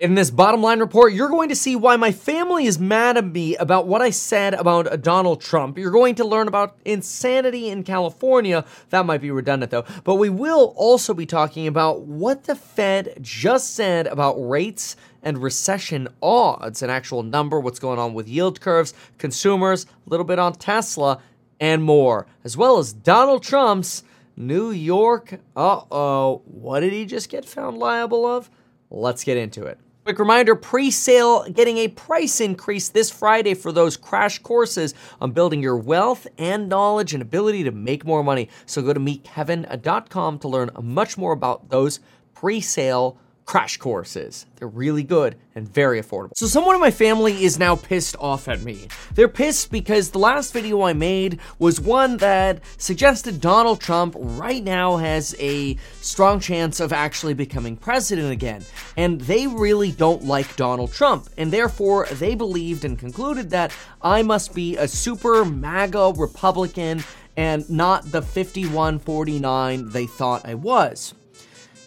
In this bottom line report, you're going to see why my family is mad at me about what I said about Donald Trump. You're going to learn about insanity in California. That might be redundant though. But we will also be talking about what the Fed just said about rates and recession odds, an actual number, what's going on with yield curves, consumers, a little bit on Tesla, and more, as well as Donald Trump's New York. Uh oh, what did he just get found liable of? Let's get into it. Quick reminder pre sale getting a price increase this Friday for those crash courses on building your wealth and knowledge and ability to make more money. So go to meetkevin.com to learn much more about those pre sale crash courses. They're really good and very affordable. So someone in my family is now pissed off at me. They're pissed because the last video I made was one that suggested Donald Trump right now has a strong chance of actually becoming president again. And they really don't like Donald Trump. And therefore, they believed and concluded that I must be a super MAGA Republican and not the 5149 they thought I was.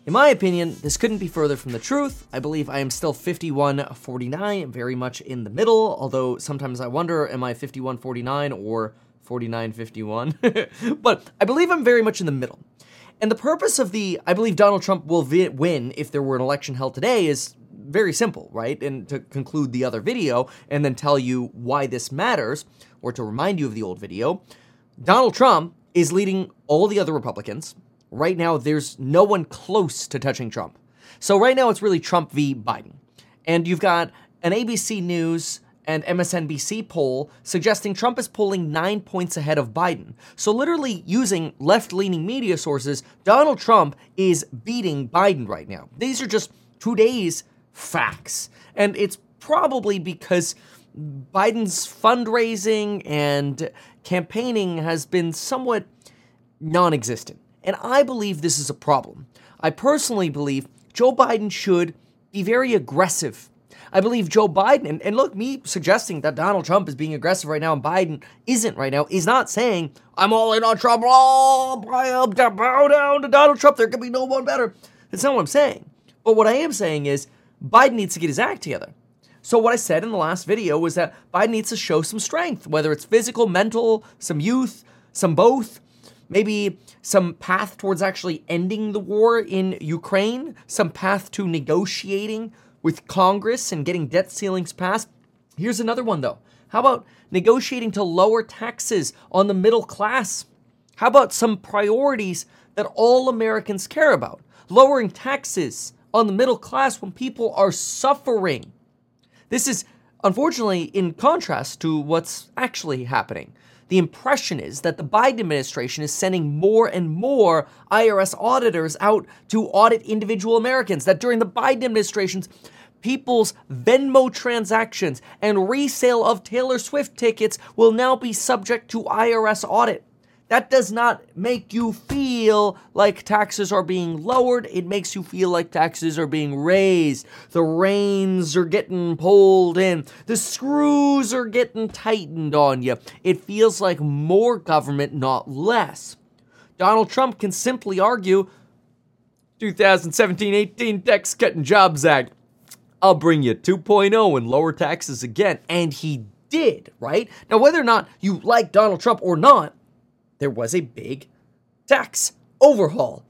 In my opinion, this couldn't be further from the truth. I believe I am still 51-49, very much in the middle, although sometimes I wonder, am I 51-49 or 49-51? but I believe I'm very much in the middle. And the purpose of the, I believe Donald Trump will vi- win if there were an election held today is very simple, right? And to conclude the other video and then tell you why this matters, or to remind you of the old video, Donald Trump is leading all the other Republicans, right now there's no one close to touching Trump. So right now it's really Trump v. Biden. And you've got an ABC News and MSNBC poll suggesting Trump is pulling nine points ahead of Biden. So, literally using left leaning media sources, Donald Trump is beating Biden right now. These are just today's facts. And it's probably because Biden's fundraising and campaigning has been somewhat non existent. And I believe this is a problem. I personally believe Joe Biden should be very aggressive. I believe Joe Biden, and, and, look, me suggesting that Donald Trump is being aggressive right now and Biden isn't right now, is not saying, I'm all in on Trump, oh, bow down to Donald Trump, there can be no one better. That's not what I'm saying. But what I am saying is, Biden needs to get his act together. So, what I said in the last video was that Biden needs to show some strength, whether it's physical, mental, some youth, some both maybe some path towards actually ending the war in Ukraine, some path to negotiating with Congress and getting debt ceilings passed. Here's another one though. How about negotiating to lower taxes on the middle class? How about some priorities that all Americans care about? Lowering taxes on the middle class when people are suffering. This is unfortunately in contrast to what's actually happening the impression is that the Biden administration is sending more and more IRS auditors out to audit individual Americans. That during the Biden administration's people's Venmo transactions and resale of Taylor Swift tickets will now be subject to IRS audit. That does not make you feel like taxes are being lowered. It makes you feel like taxes are being raised. The reins are getting pulled in. The screws are getting tightened on you. It feels like more government, not less. Donald Trump can simply argue 2017 18 Tax Cut and Jobs Act. I'll bring you 2.0 and lower taxes again. And he did, right? Now, whether or not you like Donald Trump or not, there was a big tax overhaul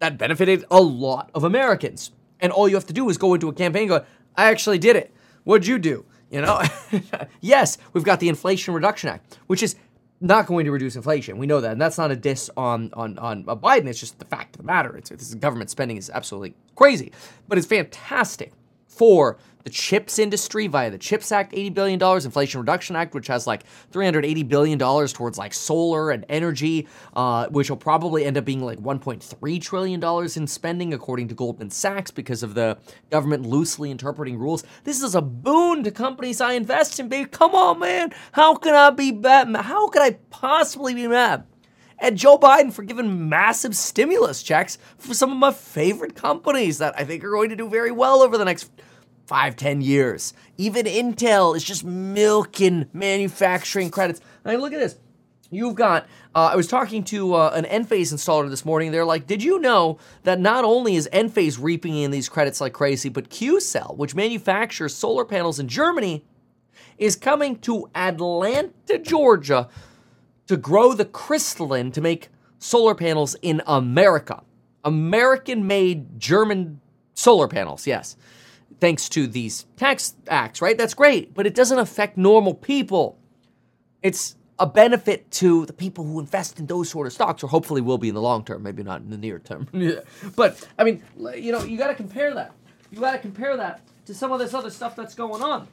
that benefited a lot of Americans. And all you have to do is go into a campaign go, I actually did it. What'd you do? You know? yes, we've got the Inflation Reduction Act, which is not going to reduce inflation. We know that. And that's not a diss on, on, on Biden. It's just the fact of the matter. It's, it's government spending is absolutely crazy. But it's fantastic for the chips industry via the CHIPS Act, $80 billion, Inflation Reduction Act, which has like $380 billion towards like solar and energy, uh, which will probably end up being like $1.3 trillion in spending, according to Goldman Sachs, because of the government loosely interpreting rules. This is a boon to companies I invest in, baby. Come on, man. How can I be bad? How could I possibly be mad? and Joe Biden for giving massive stimulus checks for some of my favorite companies that I think are going to do very well over the next five, ten years. Even Intel is just milking manufacturing credits. I mean, look at this. You've got, uh, I was talking to uh, an Enphase installer this morning. They're like, Did you know that not only is Enphase reaping in these credits like crazy, but QCell, which manufactures solar panels in Germany, is coming to Atlanta, Georgia to grow the crystalline to make solar panels in America. American made German solar panels, yes. Thanks to these tax acts, right? That's great, but it doesn't affect normal people. It's a benefit to the people who invest in those sort of stocks, or hopefully will be in the long term, maybe not in the near term. but I mean, you know, you got to compare that. You got to compare that to some of this other stuff that's going on.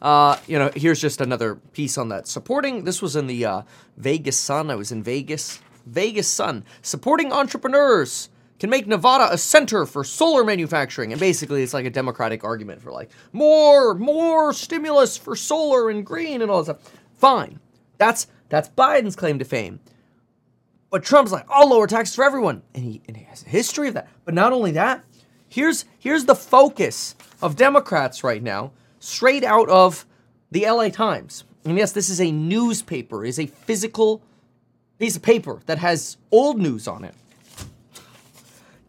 Uh, you know, here's just another piece on that. Supporting this was in the uh, Vegas Sun. I was in Vegas. Vegas Sun supporting entrepreneurs can make Nevada a center for solar manufacturing. And basically, it's like a democratic argument for like more, more stimulus for solar and green and all that stuff. Fine. That's that's Biden's claim to fame. But Trump's like, I'll lower taxes for everyone. And he, and he has a history of that. But not only that, here's here's the focus of Democrats right now, straight out of the LA Times. And yes, this is a newspaper, is a physical piece of paper that has old news on it.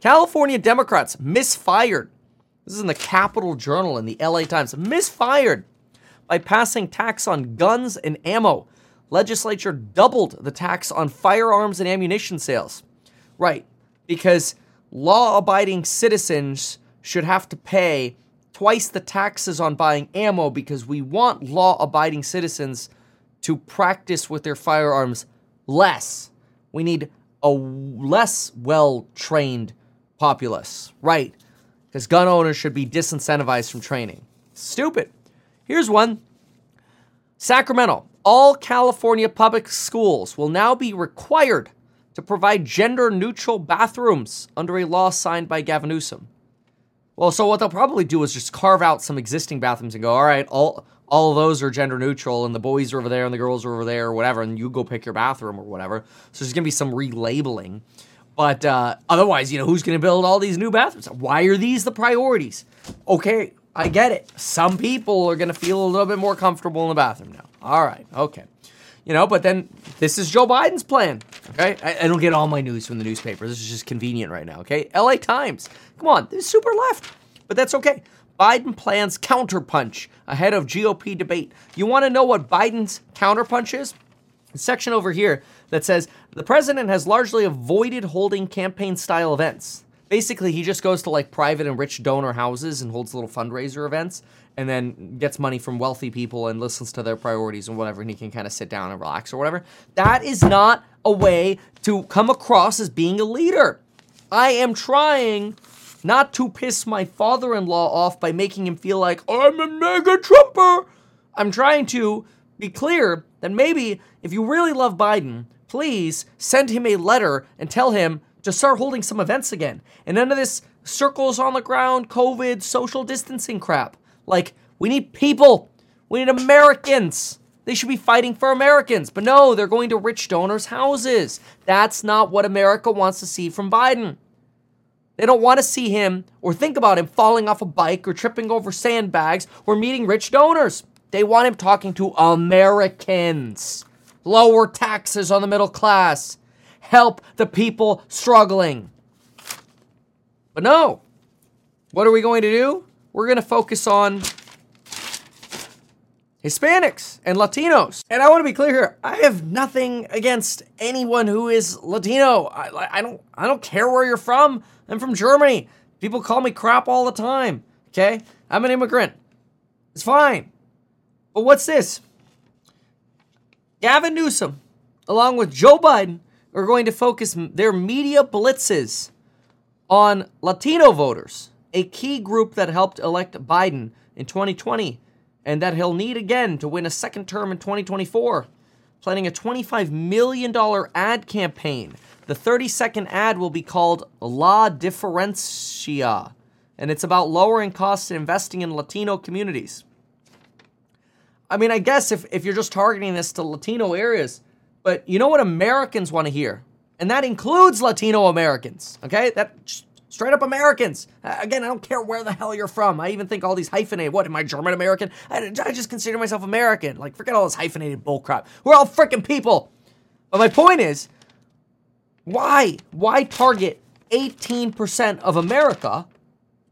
California Democrats misfired. This is in the Capital Journal in the LA Times. Misfired by passing tax on guns and ammo legislature doubled the tax on firearms and ammunition sales. Right, because law abiding citizens should have to pay twice the taxes on buying ammo because we want law abiding citizens to practice with their firearms less. We need a less well trained populace. Right, because gun owners should be disincentivized from training. Stupid. Here's one Sacramento all California public schools will now be required to provide gender neutral bathrooms under a law signed by Gavin Newsom. Well, so what they'll probably do is just carve out some existing bathrooms and go, all right, all all of those are gender neutral, and the boys are over there and the girls are over there, or whatever, and you go pick your bathroom or whatever. So there's gonna be some relabeling. But uh, otherwise, you know, who's gonna build all these new bathrooms? Why are these the priorities? Okay, I get it. Some people are gonna feel a little bit more comfortable in the bathroom now. All right, okay. You know, but then this is Joe Biden's plan. Okay, I, I, don't get all my news from the newspaper. This is just convenient right now. Okay, L.A. Times. Come on, this is super left, but that's okay. Biden plans counterpunch ahead of GOP debate. You want to know what Biden's counterpunch is? The section over here that says the president has largely avoided holding campaign style events. Basically, he just goes to like private and rich donor houses and holds little fundraiser events and then gets money from wealthy people and listens to their priorities and whatever, and he can kind of sit down and relax or whatever. That is not a way to come across as being a leader. I am trying not to piss my father in law off by making him feel like I'm a MAGA Trumper. I'm trying to be clear that maybe if you really love Biden, please send him a letter and tell him to start holding some events again. And none of this circles on the ground, COVID, social distancing crap. Like, we need people. We need Americans. They should be fighting for Americans. But no, they're going to rich donors' houses. That's not what America wants to see from Biden. They don't want to see him or think about him falling off a bike or tripping over sandbags or meeting rich donors. They want him talking to Americans. Lower taxes on the middle class. Help the people struggling. But no. What are we going to do? we're going to focus on Hispanics and Latinos. And I want to be clear here, I have nothing against anyone who is Latino. I, I don't I don't care where you're from. I'm from Germany. People call me crap all the time. Okay? I'm an immigrant. It's fine. But what's this? Gavin Newsom, along with Joe Biden, are going to focus their media blitzes on Latino voters a key group that helped elect Biden in 2020 and that he'll need again to win a second term in 2024. Planning a $25 million ad campaign. The 30 second ad will be called La Diferencia, and it's about lowering costs and investing in Latino communities. I mean, I guess if, if you're just targeting this to Latino areas, but you know what Americans want to hear? And that includes Latino Americans, okay? That Straight up Americans. again, I don't care where the hell you're from. I even think all these hyphenated, what, am I German American? I, I just consider myself American. Like, forget all this hyphenated bullcrap. We're all freaking people. But my point is, why? Why target 18% of America?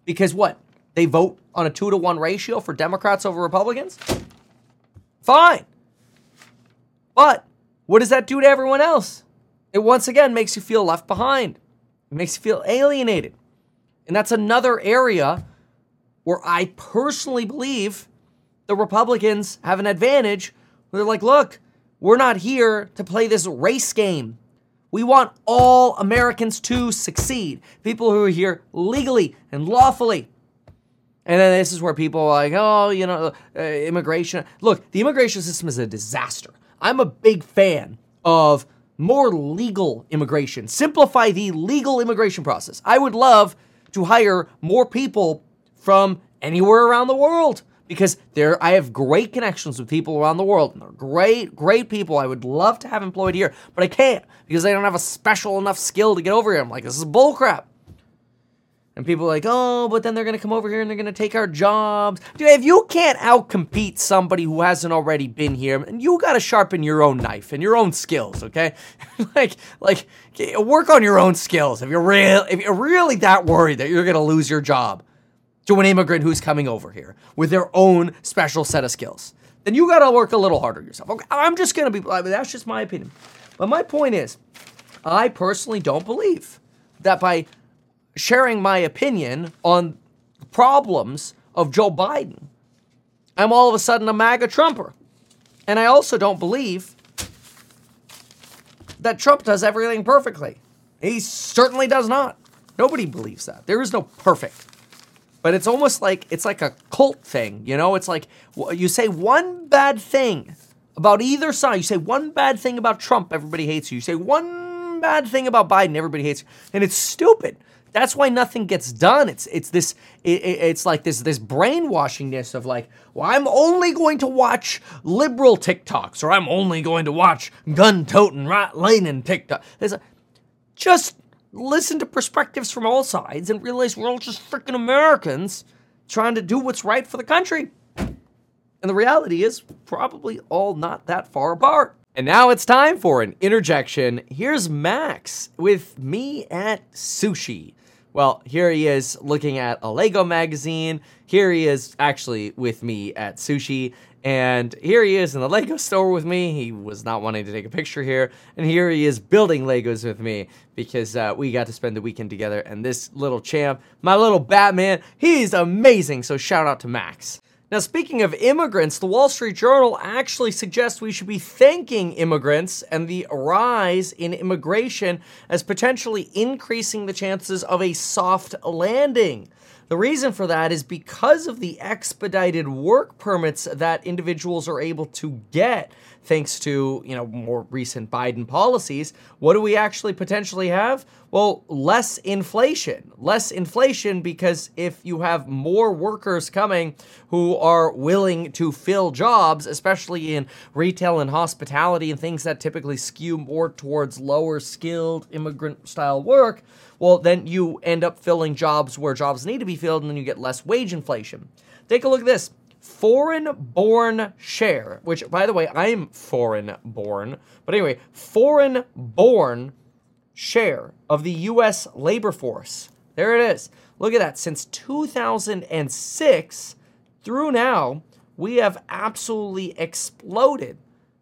Because what? They vote on a two to one ratio for Democrats over Republicans? Fine. But what does that do to everyone else? It once again makes you feel left behind. It makes you feel alienated. And that's another area where I personally believe the Republicans have an advantage. They're like, look, we're not here to play this race game. We want all Americans to succeed. People who are here legally and lawfully. And then this is where people are like, oh, you know, uh, immigration. Look, the immigration system is a disaster. I'm a big fan of more legal immigration. Simplify the legal immigration process. I would love to hire more people from anywhere around the world because there I have great connections with people around the world and they're great great people I would love to have employed here but I can't because I don't have a special enough skill to get over here I'm like this is bullcrap and people are like, oh, but then they're gonna come over here and they're gonna take our jobs. Dude, if you can't outcompete somebody who hasn't already been here, and you gotta sharpen your own knife and your own skills, okay? like, like, work on your own skills. If you're real, if you're really that worried that you're gonna lose your job to an immigrant who's coming over here with their own special set of skills, then you gotta work a little harder yourself. Okay, I'm just gonna be. That's just my opinion. But my point is, I personally don't believe that by sharing my opinion on problems of Joe Biden, I'm all of a sudden a MAGA Trumper. And I also don't believe that Trump does everything perfectly. He certainly does not. Nobody believes that. There is no perfect. But it's almost like it's like a cult thing, you know? It's like you say one bad thing about either side. You say one bad thing about Trump, everybody hates you. You say one bad thing about Biden, everybody hates you. And it's stupid. That's why nothing gets done. It's it's this it, it's like this this brainwashingness of like, well, I'm only going to watch liberal TikToks or I'm only going to watch gun toting right leaning TikTok. There's a, just listen to perspectives from all sides and realize we're all just freaking Americans trying to do what's right for the country. And the reality is probably all not that far apart. And now it's time for an interjection. Here's Max with me at sushi. Well, here he is looking at a Lego magazine. Here he is actually with me at sushi. And here he is in the Lego store with me. He was not wanting to take a picture here. And here he is building Legos with me because uh, we got to spend the weekend together. And this little champ, my little Batman, he's amazing. So shout out to Max. Now, speaking of immigrants, the Wall Street Journal actually suggests we should be thanking immigrants and the rise in immigration as potentially increasing the chances of a soft landing. The reason for that is because of the expedited work permits that individuals are able to get thanks to, you know, more recent Biden policies. What do we actually potentially have? Well, less inflation. Less inflation because if you have more workers coming who are willing to fill jobs, especially in retail and hospitality and things that typically skew more towards lower skilled immigrant style work, well, then you end up filling jobs where jobs need to be filled and then you get less wage inflation. Take a look at this foreign born share, which, by the way, I'm foreign born, but anyway, foreign born share of the US labor force. There it is. Look at that. Since 2006 through now, we have absolutely exploded.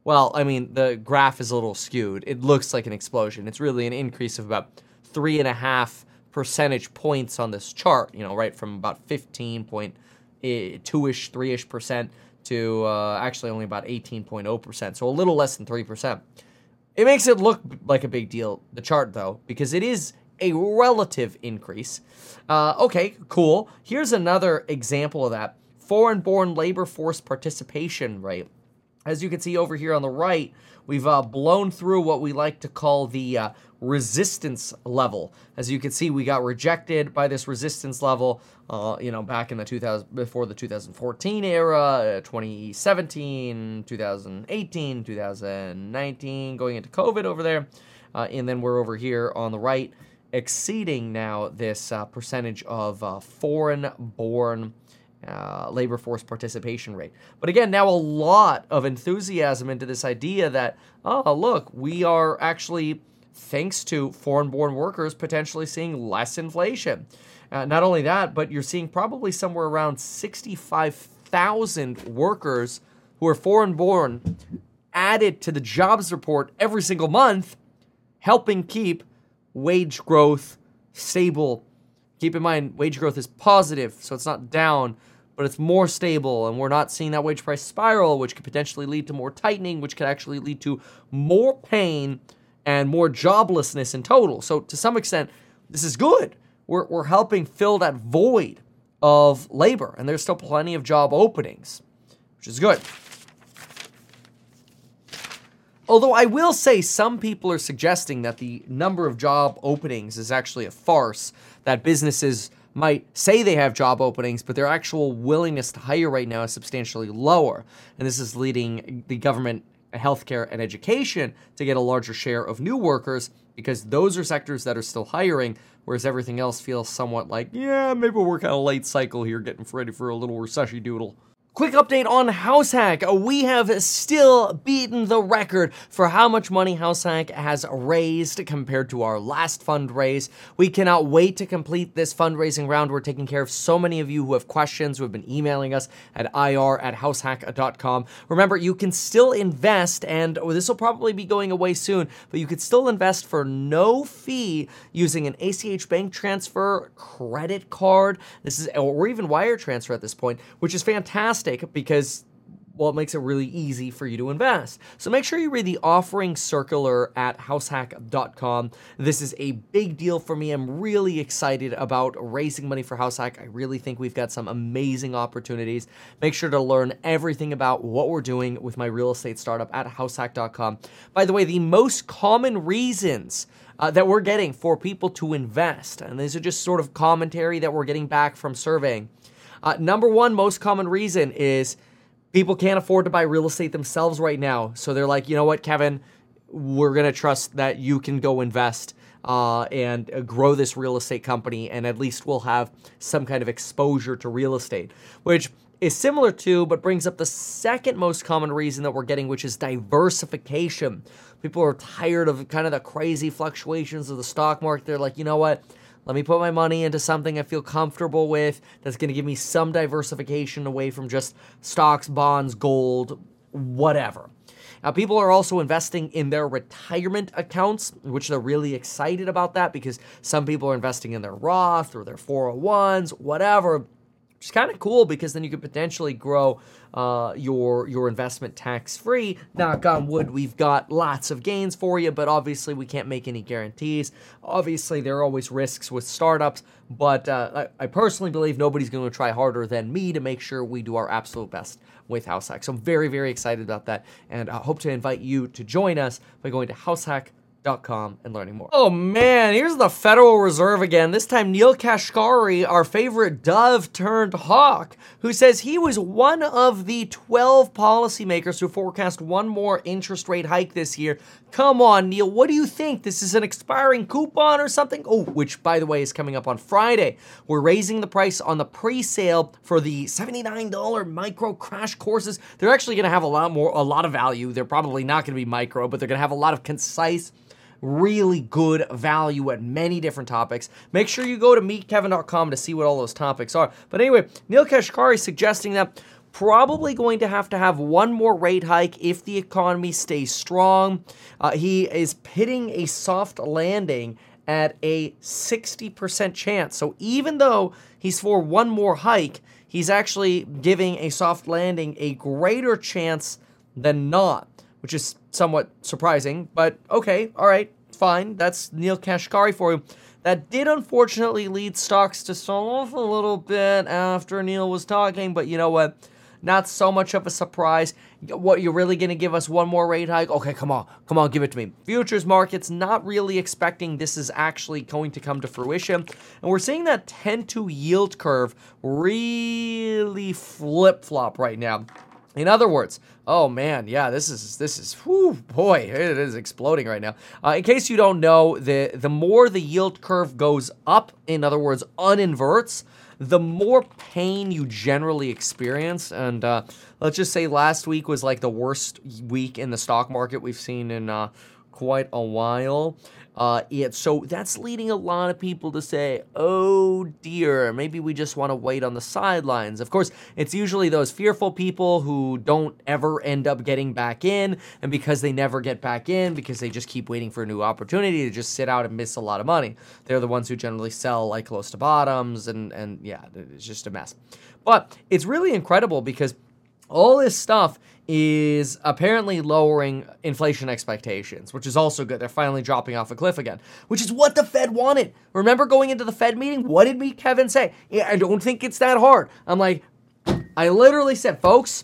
Well, I mean, the graph is a little skewed. It looks like an explosion. It's really an increase of about three and a half percentage points on this chart, you know, right from about 15.2 ish, 3 ish percent to uh, actually only about 18.0 percent. So a little less than 3 percent. It makes it look like a big deal, the chart though, because it is a relative increase. Uh, okay, cool. Here's another example of that foreign born labor force participation rate. As you can see over here on the right, we've uh, blown through what we like to call the uh, resistance level. As you can see, we got rejected by this resistance level, uh, you know, back in the 2000 before the 2014 era, uh, 2017, 2018, 2019, going into COVID over there, uh, and then we're over here on the right, exceeding now this uh, percentage of uh, foreign-born uh, labor force participation rate. But again, now a lot of enthusiasm into this idea that, oh, look, we are actually, thanks to foreign born workers, potentially seeing less inflation. Uh, not only that, but you're seeing probably somewhere around 65,000 workers who are foreign born added to the jobs report every single month, helping keep wage growth stable. Keep in mind, wage growth is positive, so it's not down, but it's more stable, and we're not seeing that wage price spiral, which could potentially lead to more tightening, which could actually lead to more pain and more joblessness in total. So, to some extent, this is good. We're, we're helping fill that void of labor, and there's still plenty of job openings, which is good. Although I will say some people are suggesting that the number of job openings is actually a farce, that businesses might say they have job openings, but their actual willingness to hire right now is substantially lower. And this is leading the government, healthcare, and education to get a larger share of new workers because those are sectors that are still hiring, whereas everything else feels somewhat like, yeah, maybe we're kind of late cycle here, getting ready for a little recession doodle. Quick update on Hack. We have still beaten the record for how much money Hack has raised compared to our last fundraise. We cannot wait to complete this fundraising round. We're taking care of so many of you who have questions, who have been emailing us at ir at househack.com. Remember, you can still invest, and oh, this will probably be going away soon, but you could still invest for no fee using an ACH bank transfer, credit card, this is or even wire transfer at this point, which is fantastic because well, it makes it really easy for you to invest. So make sure you read the offering circular at househack.com. This is a big deal for me. I'm really excited about raising money for Househack. I really think we've got some amazing opportunities. Make sure to learn everything about what we're doing with my real estate startup at househack.com. By the way, the most common reasons uh, that we're getting for people to invest, and these are just sort of commentary that we're getting back from surveying uh, number one most common reason is people can't afford to buy real estate themselves right now. So they're like, you know what, Kevin, we're going to trust that you can go invest uh, and uh, grow this real estate company, and at least we'll have some kind of exposure to real estate, which is similar to, but brings up the second most common reason that we're getting, which is diversification. People are tired of kind of the crazy fluctuations of the stock market. They're like, you know what? Let me put my money into something I feel comfortable with that's going to give me some diversification away from just stocks, bonds, gold, whatever. Now, people are also investing in their retirement accounts, which they're really excited about that because some people are investing in their Roth or their 401s, whatever which is kind of cool because then you could potentially grow uh, your your investment tax free. Knock on wood, we've got lots of gains for you, but obviously we can't make any guarantees. Obviously, there are always risks with startups, but uh, I, I, personally believe nobody's going to try harder than me to make sure we do our absolute best with HouseHack. So I'm very very excited about that, and I hope to invite you to join us by going to HouseHack and learning more. Oh man, here's the Federal Reserve again. This time Neel Kashkari, our favorite dove turned hawk, who says he was one of the 12 policymakers who forecast one more interest rate hike this year. Come on, Neel, what do you think? This is an expiring coupon or something? Oh, which by the way is coming up on Friday. We're raising the price on the pre-sale for the $79 micro crash courses. They're actually going to have a lot more a lot of value. They're probably not going to be micro, but they're going to have a lot of concise really good value at many different topics. Make sure you go to meetkevin.com to see what all those topics are. But anyway, Neel Kashkari suggesting that probably going to have to have one more rate hike if the economy stays strong. Uh, he is pitting a soft landing at a 60% chance. So even though he's for one more hike, he's actually giving a soft landing a greater chance than not which is somewhat surprising, but okay, all right, fine. That's Neel Kashkari for you. That did unfortunately lead stocks to sell off a little bit after Neel was talking, but you know what? Not so much of a surprise. What, you're really going to give us one more rate hike? Okay, come on. Come on, give it to me. Futures markets not really expecting this is actually going to come to fruition. And we're seeing that 10 to yield curve really flip flop right now. In other words, oh man, yeah, this is this is whoo boy, it is exploding right now. Uh, in case you don't know, the the more the yield curve goes up, in other words, uninverts, the more pain you generally experience. And uh, let's just say last week was like the worst week in the stock market we've seen in uh, quite a while. Uh, so that's leading a lot of people to say, oh dear, maybe we just want to wait on the sidelines. Of course, it's usually those fearful people who don't ever end up getting back in. And because they never get back in, because they just keep waiting for a new opportunity to just sit out and miss a lot of money, they're the ones who generally sell like close to bottoms. And, and yeah, it's just a mess. But it's really incredible because all this stuff is apparently lowering inflation expectations, which is also good. They're finally dropping off a cliff again, which is what the Fed wanted. Remember going into the Fed meeting? What did me Kevin say? I don't think it's that hard. I'm like, I literally said, folks,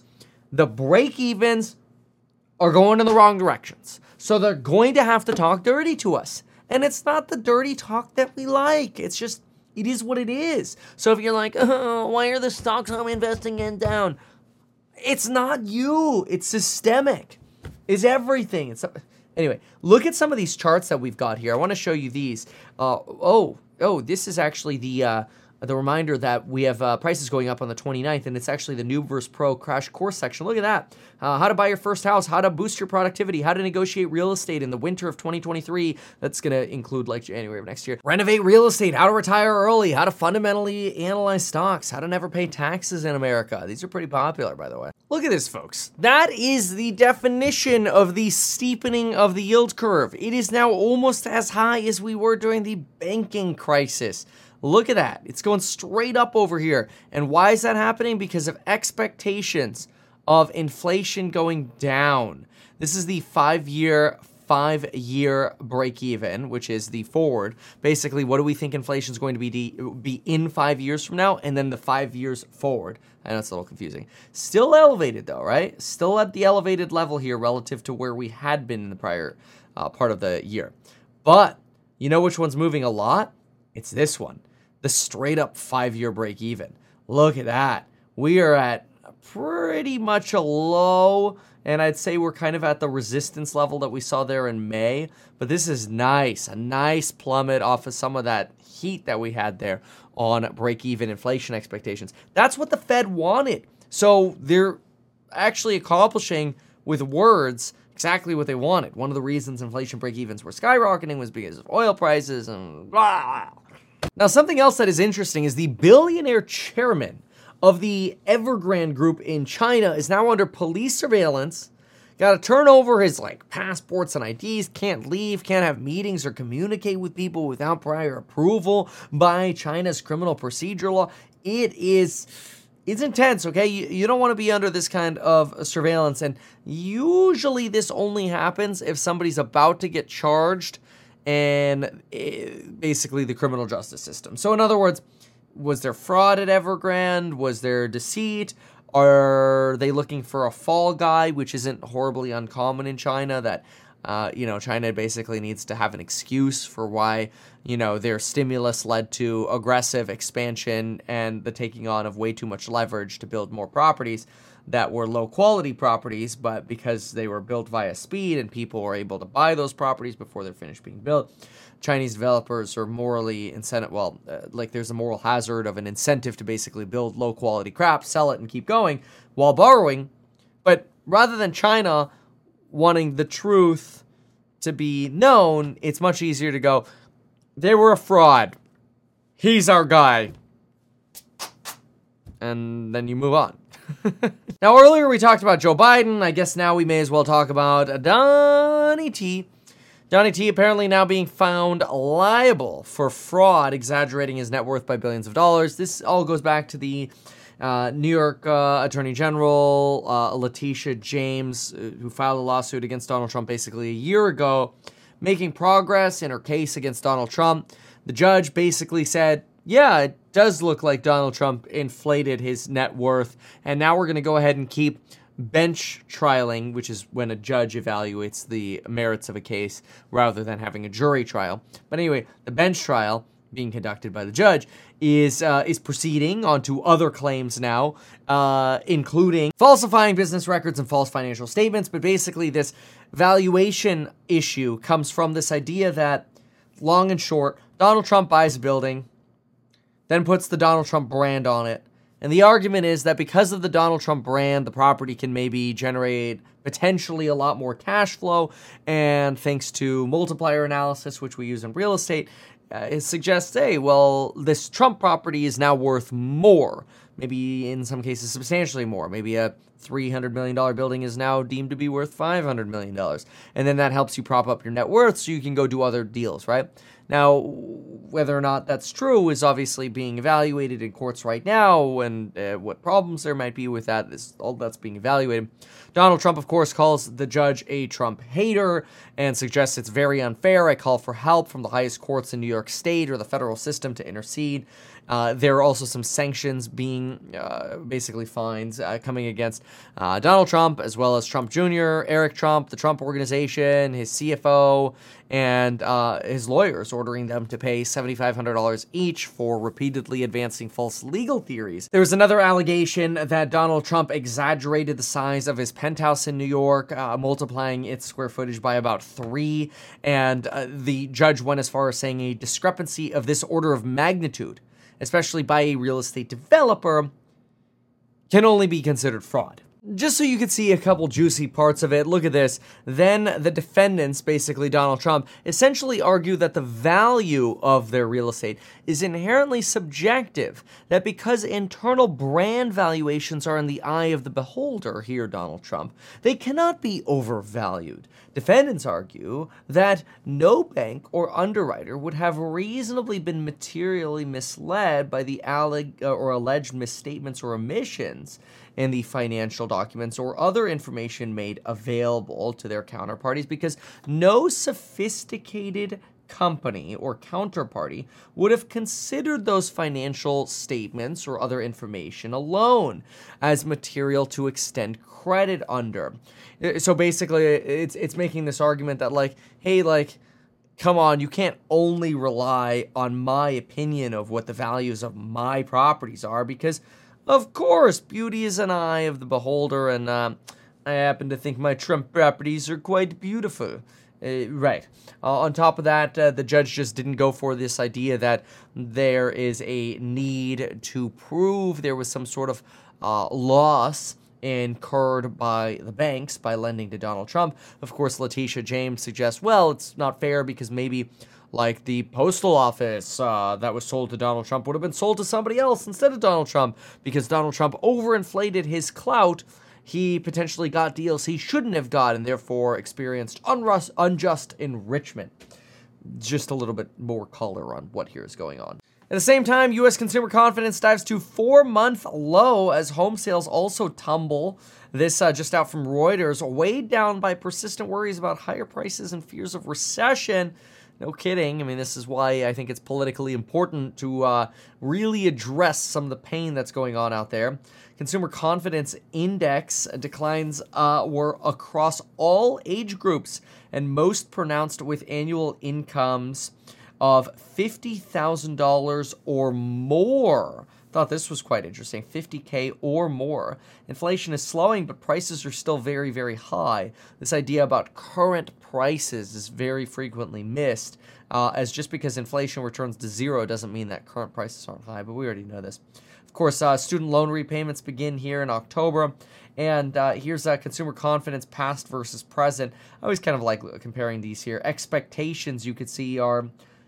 the break evens are going in the wrong directions. So they're going to have to talk dirty to us. And it's not the dirty talk that we like. It's just, it is what it is. So if you're like, oh, why are the stocks I'm investing in down? It's not you. It's systemic. It's everything. It's anyway. Look at some of these charts that we've got here. I want to show you these. Uh, oh, oh, this is actually the uh, the reminder that we have uh, prices going up on the 29th, and it's actually the vs. Pro crash course section. Look at that. Uh, how to buy your first house, how to boost your productivity, how to negotiate real estate in the winter of 2023. That's going to include like January of next year. Renovate real estate, how to retire early, how to fundamentally analyze stocks, how to never pay taxes in America. These are pretty popular, by the way. Look at this, folks. That is the definition of the steepening of the yield curve. It is now almost as high as we were during the banking crisis. Look at that. It's going straight up over here. And why is that happening? Because of expectations of inflation going down. This is the five year five year break even, which is the forward. Basically, what do we think inflation is going to be, be in five years from now? And then the five years forward. I know it's a little confusing. Still elevated though, right? Still at the elevated level here relative to where we had been in the prior uh, part of the year. But you know which one's moving a lot? It's this one, the straight up five year break even. Look at that. We are at pretty much a low, and I'd say we're kind of at the resistance level that we saw there in May. But this is nice, a nice plummet off of some of that heat that we had there on break even inflation expectations. That's what the Fed wanted. So they're actually accomplishing with words exactly what they wanted. One of the reasons inflation break evens were skyrocketing was because of oil prices and blah. Now, something else that is interesting is the billionaire chairman of the Evergrande Group in China is now under police surveillance. Got to turn over his like passports and IDs. Can't leave. Can't have meetings or communicate with people without prior approval by China's criminal procedure law. It is it's intense, okay? You, you don't want to be under this kind of surveillance. And usually this only happens if somebody's about to get charged and basically the criminal justice system. So, in other words, was there fraud at Evergrande? Was there deceit? Are they looking for a fall guy, which isn't horribly uncommon in China? That uh, you know, China basically needs to have an excuse for why, you know, their stimulus led to aggressive expansion and the taking on of way too much leverage to build more properties that were low quality properties, but because they were built via speed and people were able to buy those properties before they're finished being built, Chinese developers are morally incentive. Well, uh, like there's a moral hazard of an incentive to basically build low quality crap, sell it, and keep going while borrowing. But rather than China wanting the truth to be known, it's much easier to go, they were a fraud. He's our guy. And then you move on. now, earlier we talked about Joe Biden. I guess now we may as well talk about Donnie T. Donnie T apparently now being found liable for fraud, exaggerating his net worth by billions of dollars. This all goes back to the uh, New York uh, Attorney General uh, Letitia James, uh, who filed a lawsuit against Donald Trump basically a year ago, making progress in her case against Donald Trump. The judge basically said, Yeah, it does look like Donald Trump inflated his net worth, and now we're going to go ahead and keep bench trialing, which is when a judge evaluates the merits of a case rather than having a jury trial. But anyway, the bench trial being conducted by the judge is uh, is proceeding on to other claims now, uh, including falsifying business records and false financial statements. But basically, this valuation issue comes from this idea that, long and short, Donald Trump buys a building, then puts the Donald Trump brand on it. And the argument is that because of the Donald Trump brand, the property can maybe generate potentially a lot more cash flow. And thanks to multiplier analysis, which we use in real estate, uh, it suggests, hey, well, this Trump property is now worth more. Maybe in some cases, substantially more. Maybe a $300 million building is now deemed to be worth $500 million. And then that helps you prop up your net worth so you can go do other deals, right? Now, whether or not that's true is obviously being evaluated in courts right now, and uh, what problems there might be with that is all that's being evaluated. Donald Trump, of course, calls the judge a Trump hater and suggests it's very unfair. I call for help from the highest courts in New York State or the federal system to intercede. Uh, there are also some sanctions being uh, basically fines uh, coming against uh, Donald Trump as well as Trump Jr., Eric Trump, the Trump Organization, his CFO, and uh, his lawyers, ordering them to pay $7,500 each for repeatedly advancing false legal theories. There was another allegation that Donald Trump exaggerated the size of his penthouse in New York, uh, multiplying its square footage by about three, and the judge went as far as saying a discrepancy of this order of magnitude especially by a real estate developer, can only be considered fraud. Just so you can see a couple juicy parts of it, look at this. Then the defendants, basically Donald Trump, essentially argue that the value of their real estate is inherently subjective. That because internal brand valuations are in the eye of the beholder, here, Donald Trump, they cannot be overvalued. Defendants argue that no bank or underwriter would have reasonably been materially misled by the alleg- uh, or alleged misstatements or omissions in the financial documents or other information made available to their counterparties because no sophisticated company or counterparty would have considered those financial statements or other information alone as material to extend credit under. So basically it's it's making this argument that like hey like come on, you can't only rely on my opinion of what the values of my properties are because of course, beauty is an eye of the beholder, and uh, I happen to think my Trump properties are quite beautiful. Uh, right. Uh, on top of that, uh, the judge just didn't go for this idea that there is a need to prove there was some sort of uh, loss incurred by the banks by lending to Donald Trump. Of course, Letitia James suggests, well, it's not fair because maybe like the postal office uh, that was sold to Donald Trump would have been sold to somebody else instead of Donald Trump because Donald Trump overinflated his clout. He potentially got deals he shouldn't have got and therefore experienced unrust, unjust enrichment. Just a little bit more color on what here is going on. At the same time, U.S. consumer confidence dives to four month low as home sales also tumble. This uh, just out from Reuters, weighed down by persistent worries about higher prices and fears of recession. No kidding. I mean, this is why I think it's politically important to uh, really address some of the pain that's going on out there. Consumer confidence index declines uh, were across all age groups and most pronounced with annual incomes of $50,000 or more. Thought this was quite interesting 50K or more. Inflation is slowing, but prices are still very, very high. This idea about current prices is very frequently missed, uh, as just because inflation returns to zero doesn't mean that current prices aren't high, but we already know this. Of course, uh, student loan repayments begin here in October. And uh, here's uh, consumer confidence past versus present. I always kind of like comparing these here. Expectations you could see are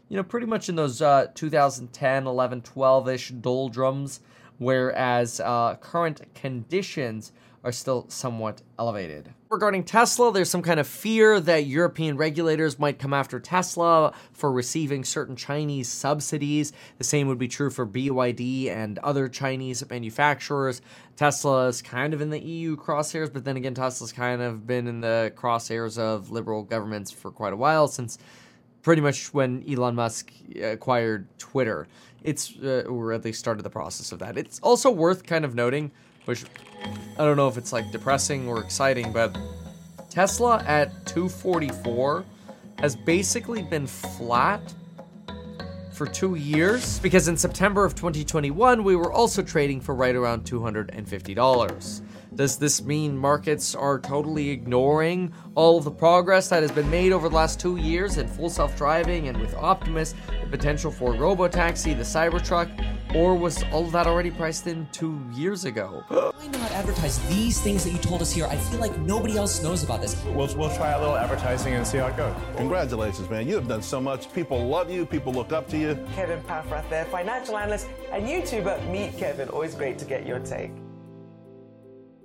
you know, pretty much in those uh, 2010, 11, 12 ish doldrums, whereas uh, current conditions are still somewhat elevated. Regarding Tesla, there's some kind of fear that European regulators might come after Tesla for receiving certain Chinese subsidies. The same would be true for BYD and other Chinese manufacturers. Tesla is kind of in the EU crosshairs, but then again, Tesla's kind of been in the crosshairs of liberal governments for quite a while since pretty much when Elon Musk acquired Twitter. It's uh, or at least started the process of that. It's also worth kind of noting, which I don't know if it's like depressing or exciting, but Tesla at 244 has basically been flat for two years because in September of 2021 we were also trading for right around $250. Does this mean markets are totally ignoring all of the progress that has been made over the last two years in full self driving and with Optimus, the potential for Robotaxi, the Cybertruck? Or was all of that already priced in two years ago? Why not advertise these things that you told us here? I feel like nobody else knows about this. We'll, we'll try a little advertising and see how it goes. Congratulations, man. You have done so much. People love you, people look up to you. Kevin Paffrath there, financial analyst and YouTuber. Meet Kevin. Always great to get your take.